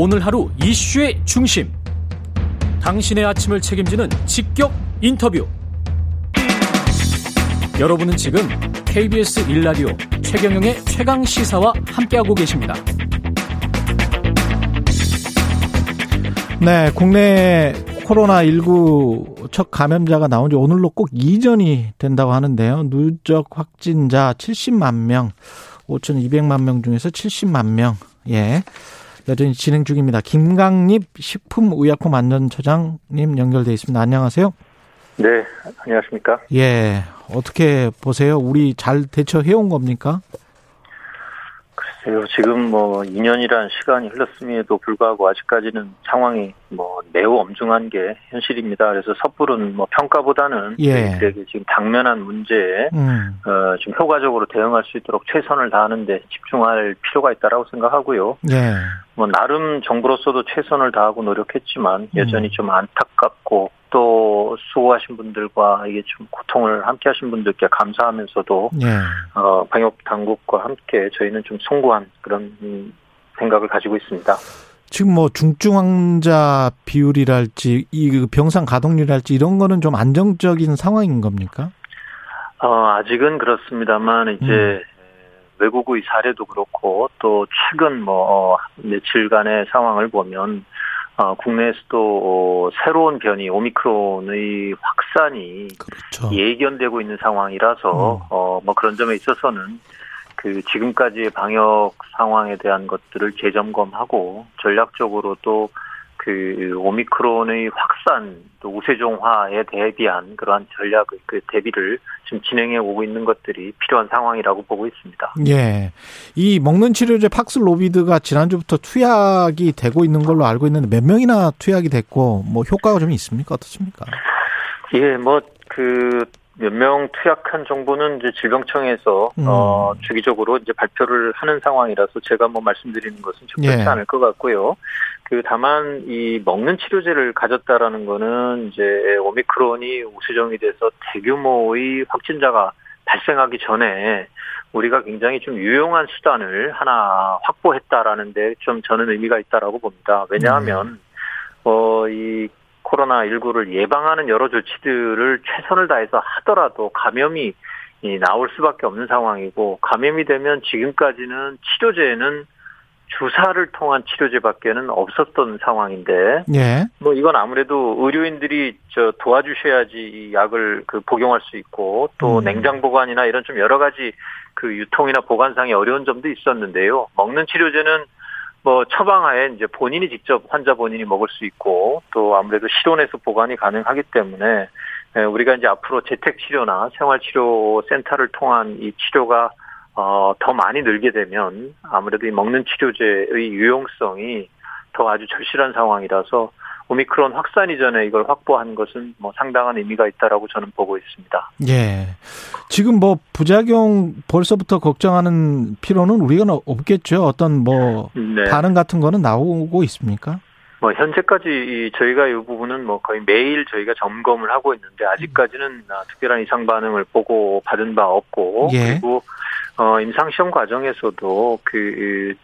오늘 하루 이슈의 중심. 당신의 아침을 책임지는 직격 인터뷰. 여러분은 지금 KBS 일라디오 최경영의 최강 시사와 함께하고 계십니다. 네, 국내 코로나19 첫 감염자가 나온 지 오늘로 꼭 이전이 된다고 하는데요. 누적 확진자 70만 명, 5,200만 명 중에서 70만 명. 예. 여전히 진행 중입니다. 김강립 식품의약품 안전처장님 연결돼 있습니다. 안녕하세요. 네, 안녕하십니까? 예. 어떻게 보세요? 우리 잘 대처해 온 겁니까? 글쎄요, 지금 뭐 2년이란 시간이 흘렀음에도 불구하고 아직까지는 상황이 뭐 매우 엄중한 게 현실입니다. 그래서 섣부른 뭐 평가보다는 예. 저희들에게 지금 당면한 문제에 음. 어, 좀 효과적으로 대응할 수 있도록 최선을 다하는데 집중할 필요가 있다라고 생각하고요. 예. 뭐 나름 정부로서도 최선을 다하고 노력했지만 여전히 좀 안타깝고 또 수고하신 분들과 이게 좀 고통을 함께 하신 분들께 감사하면서도 예. 어, 방역 당국과 함께 저희는 좀 송구한 그런 음, 생각을 가지고 있습니다. 지금 뭐 중증 환자 비율이랄지 이 병상 가동률이랄지 이런 거는 좀 안정적인 상황인 겁니까? 어, 아직은 그렇습니다만 이제 음. 외국의 사례도 그렇고 또 최근 뭐 어, 며칠간의 상황을 보면 어, 국내에서도 어, 새로운 변이 오미크론의 확산이 그렇죠. 예견되고 있는 상황이라서 음. 어, 뭐 그런 점에 있어서는 그 지금까지의 방역 상황에 대한 것들을 재점검하고 전략적으로 또 그 오미크론의 확산 또 우세종화에 대비한 그러한 전략의 그 대비를 지금 진행해 오고 있는 것들이 필요한 상황이라고 보고 있습니다. 예. 이 먹는 치료제 팍슬로비드가 지난주부터 투약이 되고 있는 걸로 알고 있는데 몇 명이나 투약이 됐고 뭐 효과가 좀 있습니까? 어떻습니까? 예, 뭐그 몇 명 투약한 정보는 이제 질병청에서 음. 어 주기적으로 이제 발표를 하는 상황이라서 제가 뭐 말씀드리는 것은 적절치 예. 않을 것 같고요. 그 다만 이 먹는 치료제를 가졌다라는 거는 이제 오미크론이 우수정이 돼서 대규모의 확진자가 발생하기 전에 우리가 굉장히 좀 유용한 수단을 하나 확보했다라는 데 좀 저는 의미가 있다라고 봅니다. 왜냐하면 어이 코로나 19를 예방하는 여러 조치들을 최선을 다해서 하더라도 감염이 이 나올 수밖에 없는 상황이고 감염이 되면 지금까지는 치료제는 주사를 통한 치료제밖에는 없었던 상황인데 예. 뭐 이건 아무래도 의료인들이 저 도와주셔야지 이 약을 그 복용할 수 있고 또 음. 냉장 보관이나 이런 좀 여러 가지 그 유통이나 보관상의 어려운 점도 있었는데요. 먹는 치료제는 뭐 처방하에 이제 본인이 직접 환자 본인이 먹을 수 있고 또 아무래도 실온에서 보관이 가능하기 때문에 에, 우리가 이제 앞으로 재택 치료나 생활 치료 센터를 통한 이 치료가 어, 더 많이 늘게 되면 아무래도 이 먹는 치료제의 유용성이 더 아주 절실한 상황이라서 오미크론 확산 이전에 이걸 확보한 것은 뭐 상당한 의미가 있다라고 저는 보고 있습니다. 예. 지금 뭐 부작용 벌써부터 걱정하는 필요는 우리가 없겠죠. 어떤 뭐 네. 반응 같은 거는 나오고 있습니까? 뭐 현재까지 이 저희가 이 부분은 뭐 거의 매일 저희가 점검을 하고 있는데 아직까지는 아, 특별한 이상 반응을 보고 받은 바 없고 예. 그리고 어 임상 시험 과정에서도 그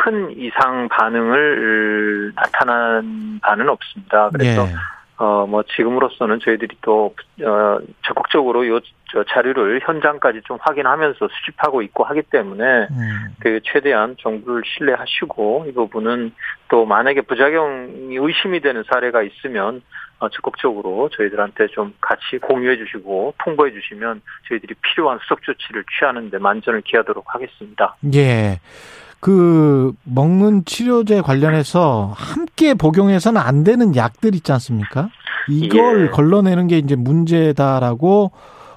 큰 이상 반응을 나타난 바는 없습니다. 그래서 예. 어, 뭐, 지금으로서는 저희들이 또, 어, 적극적으로 요, 저 자료를 현장까지 좀 확인하면서 수집하고 있고 하기 때문에, 음. 그, 최대한 정부를 신뢰하시고, 이 부분은 또 만약에 부작용이 의심이 되는 사례가 있으면, 어, 적극적으로 저희들한테 좀 같이 공유해 주시고, 통보해 주시면, 저희들이 필요한 수석 조치를 취하는데 만전을 기하도록 하겠습니다. 예. 그 먹는 치료제 관련해서 함께 복용해서는 안 되는 약들 있지 않습니까? 이걸 예. 걸러내는 게 이제 문제다라고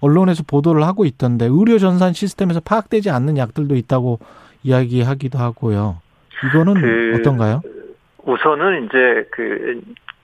언론에서 보도를 하고 있던데 의료 전산 시스템에서 파악되지 않는 약들도 있다고 이야기하기도 하고요. 이거는 그 어떤가요? 우선은 이제 그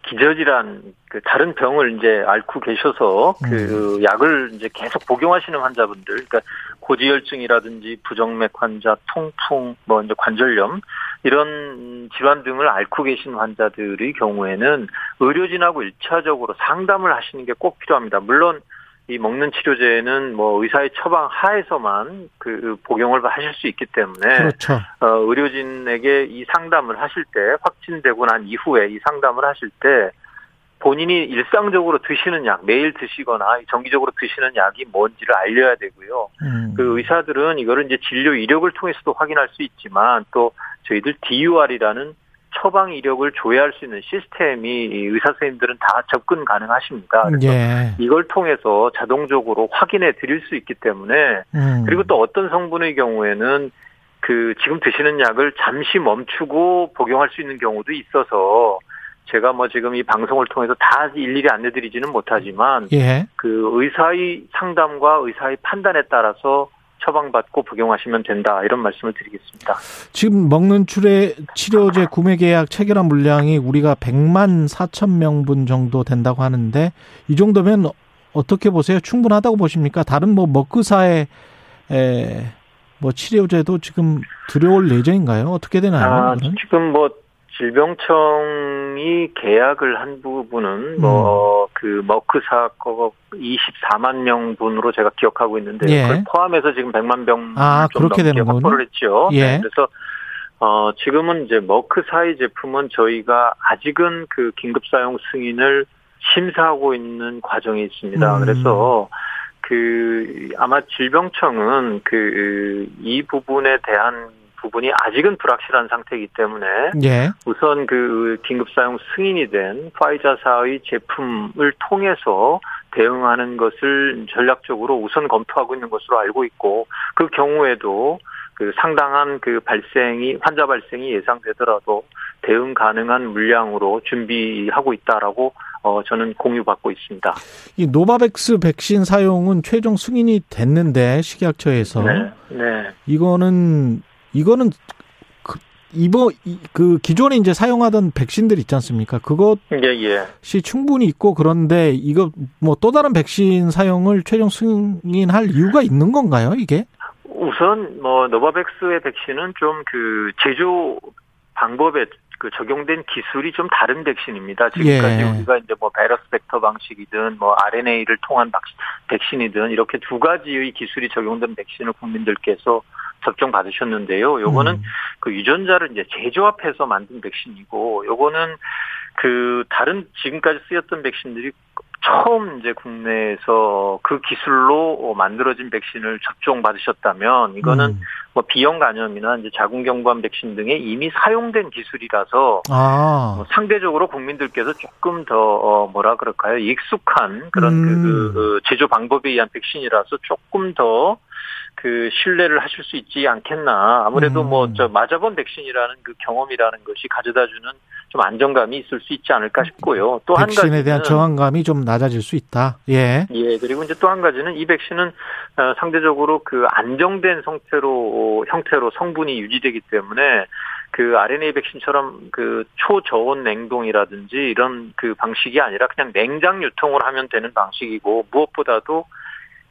기저질환 그 다른 병을 이제 앓고 계셔서 그 약을 이제 계속 복용하시는 환자분들, 그러니까 고지혈증이라든지 부정맥 환자, 통풍, 뭐 이제 관절염 이런 질환 등을 앓고 계신 환자들의 경우에는 의료진하고 일차적으로 상담을 하시는 게 꼭 필요합니다. 물론 이 먹는 치료제는 뭐 의사의 처방 하에서만 그 복용을 하실 수 있기 때문에 그렇죠. 어, 의료진에게 이 상담을 하실 때 확진되고 난 이후에 이 상담을 하실 때 본인이 일상적으로 드시는 약 매일 드시거나 정기적으로 드시는 약이 뭔지를 알려야 되고요. 음. 그 의사들은 이거를 이제 진료 이력을 통해서도 확인할 수 있지만 또 저희들 DUR이라는 처방 이력을 조회할 수 있는 시스템이 의사 선생님들은 다 접근 가능하십니다. 그래서 예. 이걸 통해서 자동적으로 확인해 드릴 수 있기 때문에 음. 그리고 또 어떤 성분의 경우에는 그 지금 드시는 약을 잠시 멈추고 복용할 수 있는 경우도 있어서 제가 뭐 지금 이 방송을 통해서 다 일일이 안내드리지는 못하지만 예. 그 의사의 상담과 의사의 판단에 따라서 처방받고 복용하시면 된다 이런 말씀을 드리겠습니다. 지금 먹는 치료, 치료제 구매 계약 체결한 물량이 우리가 100만 4천 명분 정도 된다고 하는데 이 정도면 어떻게 보세요? 충분하다고 보십니까? 다른 뭐 에, 뭐 치료제도 지금 들여올 예정인가요? 어떻게 되나요? 아? 지금 뭐 질병청이 계약을 한 부분은 음. 뭐그 머크 사 거 24만 명분으로 제가 기억하고 있는데 예. 그걸 포함해서 지금 100만 병 아, 좀 그렇게. 확보를 했죠. 예. 네, 그래서 어 지금은 이제 머크사의 제품은 저희가 아직은 그 긴급 사용 승인을 심사하고 있는 과정에 있습니다. 음. 그래서 그 아마 질병청은 그 이 부분에 대한 부분이 아직은 불확실한 상태이기 때문에 예. 우선 그 긴급 사용 승인이 된 파이자사의 제품을 통해서 대응하는 것을 전략적으로 우선 검토하고 있는 것으로 알고 있고 그 경우에도 그 상당한 그 발생이 환자 발생이 예상되더라도 대응 가능한 물량으로 준비하고 있다라고 어 저는 공유받고 있습니다. 이 노바백스 백신 사용은 최종 승인이 됐는데 식약처에서 네. 네. 이거는 이거는 그 이번 이- 그 기존에 이제 사용하던 백신들 있지 않습니까? 그것이 예, 예. 충분히 있고 그런데 이거 뭐 또 다른 백신 사용을 최종 승인할 이유가 있는 건가요? 이게? 우선 뭐 노바백스의 백신은 좀 그 제조 방법에 그 적용된 기술이 좀 다른 백신입니다. 지금까지 예. 우리가 이제 뭐 바이러스 벡터 방식이든 뭐 RNA를 통한 백신이든 이렇게 두 가지의 기술이 적용된 백신을 국민들께서 접종 받으셨는데요. 요거는 음. 그 유전자를 이제 재조합해서 만든 백신이고 요거는 그 다른 지금까지 쓰였던 백신들이 처음 이제 국내에서 그 기술로 만들어진 백신을 접종 받으셨다면 이거는 음. 뭐 비형 간염이나 이제 자궁경부암 백신 등에 이미 사용된 기술이라서 아. 뭐 상대적으로 국민들께서 조금 더 어, 뭐라 그럴까요 익숙한 그런 음. 그, 그 제조 방법에 의한 백신이라서 조금 더 그 신뢰를 하실 수 있지 않겠나 아무래도 음. 뭐저 맞아본 백신이라는 그 경험이라는 것이 가져다주는 좀 안정감이 있을 수 있지 않을까 싶고요 또 한 가지는 백신에 대한 저항감이 좀 낮아질 수 있다. 예. 예, 그리고 이제 또 한 가지는 이 백신은 어, 상대적으로 그 안정된 형태로 형태로 성분이 유지되기 때문에 그 RNA 백신처럼 그 초저온 냉동이라든지 이런 그 방식이 아니라 그냥 냉장 유통을 하면 되는 방식이고 무엇보다도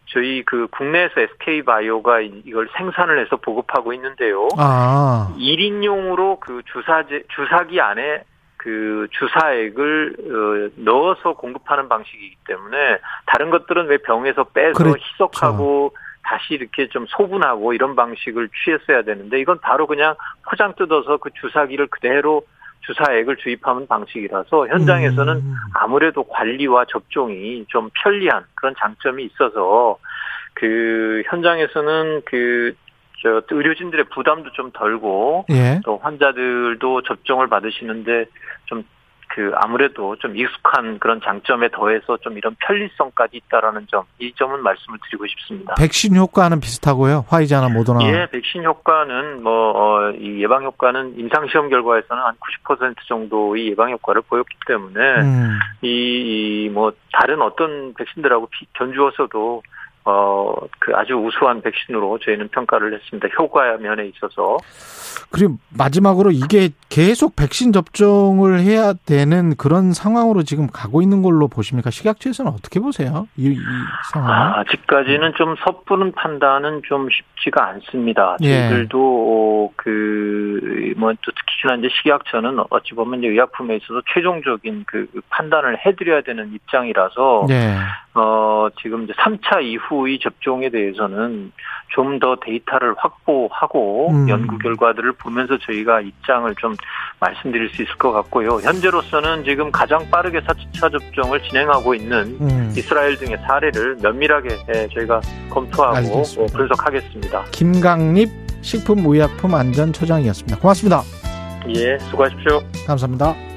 저희 그 국내에서 SK 바이오가 이걸 생산을 해서 보급하고 있는데요. 아. 1인용으로 그 주사제 주사기 안에 그 주사액을 어, 넣어서 공급하는 방식이기 때문에 다른 것들은 왜 병에서 빼서 그렇죠. 희석하고 다시 이렇게 좀 소분하고 이런 방식을 취했어야 되는데 이건 바로 그냥 포장 뜯어서 그 주사기를 그대로 주사액을 주입하는 방식이라서 현장에서는 음. 아무래도 관리와 접종이 좀 편리한 그런 장점이 있어서 그 현장에서는 그 저 의료진들의 부담도 좀 덜고 예. 또 환자들도 접종을 받으시는데 좀 그 아무래도 좀 익숙한 그런 장점에 더해서 좀 이런 편리성까지 있다라는 점, 이 점은 말씀을 드리고 싶습니다. 백신 효과는 비슷하고요. 화이자나 모더나. 예, 백신 효과는 뭐, 어, 이 예방 효과는 임상시험 결과에서는 한 90% 정도의 예방 효과를 보였기 때문에 음. 이, 이, 뭐, 다른 어떤 백신들하고 비- 견주어서도 어, 그 아주 우수한 백신으로 저희는 평가를 했습니다. 효과 면에 있어서. 그리고 마지막으로 이게 계속 백신 접종을 해야 되는 그런 상황으로 지금 가고 있는 걸로 보십니까? 식약처에서는 어떻게 보세요? 이, 이 상황. 아, 아직까지는 좀 섣부른 판단은 좀 쉽지가 않습니다. 예. 저희들도 그, 뭐, 또 특히나 이제 식약처는 어찌 보면 이제 의약품에 있어서 최종적인 그 판단을 해드려야 되는 입장이라서, 예. 어, 지금 이제 3차 이후의 접종에 대해서는 좀 더 데이터를 확보하고 음. 연구 결과들을 보면서 저희가 입장을 좀 말씀드릴 수 있을 것 같고요. 현재로서는 지금 가장 빠르게 4차 접종을 진행하고 있는 음. 이스라엘 등의 사례를 면밀하게 예, 저희가 검토하고 알겠습니다. 분석하겠습니다. 김강립 식품의약품안전처장이었습니다. 고맙습니다. 예, 수고하십시오. 감사합니다.